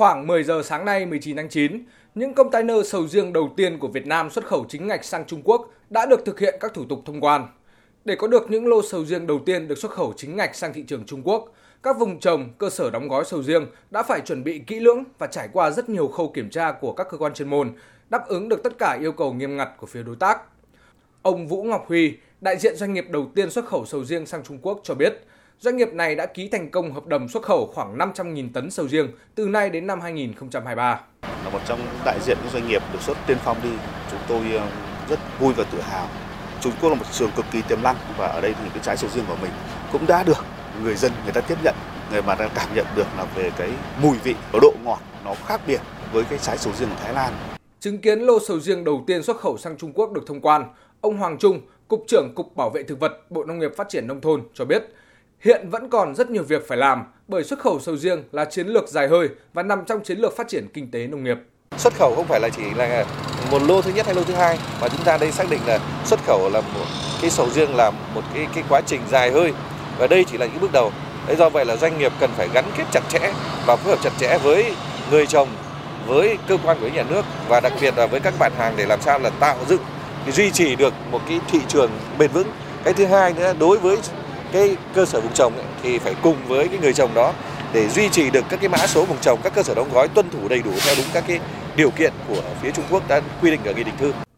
Khoảng 10 giờ sáng nay 19 tháng 9, những container sầu riêng đầu tiên của Việt Nam xuất khẩu chính ngạch sang Trung Quốc đã được thực hiện các thủ tục thông quan. Để có được những lô sầu riêng đầu tiên được xuất khẩu chính ngạch sang thị trường Trung Quốc, các vùng trồng, cơ sở đóng gói sầu riêng đã phải chuẩn bị kỹ lưỡng và trải qua rất nhiều khâu kiểm tra của các cơ quan chuyên môn, đáp ứng được tất cả yêu cầu nghiêm ngặt của phía đối tác. Ông Vũ Ngọc Huy, đại diện doanh nghiệp đầu tiên xuất khẩu sầu riêng sang Trung Quốc cho biết, doanh nghiệp này đã ký thành công hợp đồng xuất khẩu khoảng 500.000 tấn sầu riêng từ nay đến năm 2023. Là một trong đại diện những doanh nghiệp được xuất tiên phong đi, chúng tôi ờ, rất vui và tự hào. Trung Quốc là một trường cực kỳ tiềm năng và ở đây thì cái trái sầu riêng của mình cũng đã được người dân người ta tiếp nhận, người mà ta cảm nhận được là về cái mùi vị và độ ngọt nó khác biệt với cái trái sầu riêng của Thái Lan. Chứng kiến lô sầu riêng đầu tiên xuất khẩu sang Trung Quốc được thông quan, ông Hoàng Trung, Cục trưởng Cục Bảo vệ Thực vật, Bộ Nông nghiệp Phát triển Nông thôn cho biết, hiện vẫn còn rất nhiều việc phải làm bởi xuất khẩu sầu riêng là chiến lược dài hơi và nằm trong chiến lược phát triển kinh tế nông nghiệp. Xuất khẩu không phải là chỉ là một lô thứ nhất hay lô thứ hai mà chúng ta đây xác định là xuất khẩu là một cái sầu riêng là một cái cái quá trình dài hơi và đây chỉ là những bước đầu. Đấy do vậy là doanh nghiệp cần phải gắn kết chặt chẽ và phối hợp chặt chẽ với người trồng, với cơ quan của nhà nước và đặc biệt là với các bạn hàng để làm sao là tạo dựng duy trì được một cái thị trường bền vững. Cái thứ hai nữa đối với cái cơ sở vùng trồng ấy, thì phải cùng với cái người trồng đó để duy trì được các cái mã số vùng trồng các cơ sở đóng gói tuân thủ đầy đủ theo đúng các cái điều kiện của phía Trung Quốc đã quy định ở nghị định thư.